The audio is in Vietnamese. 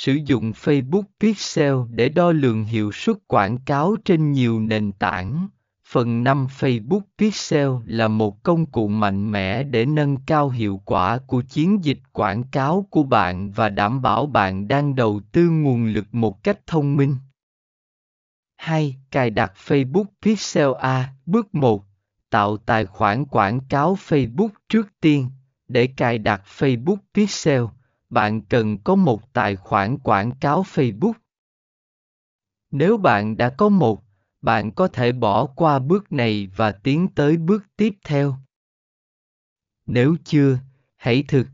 Sử dụng Facebook Pixel để đo lường hiệu suất quảng cáo trên nhiều nền tảng. Phần 5 Facebook Pixel là một công cụ mạnh mẽ để nâng cao hiệu quả của chiến dịch quảng cáo của bạn và đảm bảo bạn đang đầu tư nguồn lực một cách thông minh. 2. Cài đặt Facebook Pixel A Bước 1. Tạo tài khoản quảng cáo Facebook trước tiên. Để cài đặt Facebook Pixel, bạn cần có một tài khoản quảng cáo Facebook. Nếu bạn đã có một, bạn có thể bỏ qua bước này và tiến tới bước tiếp theo. Nếu chưa, hãy thực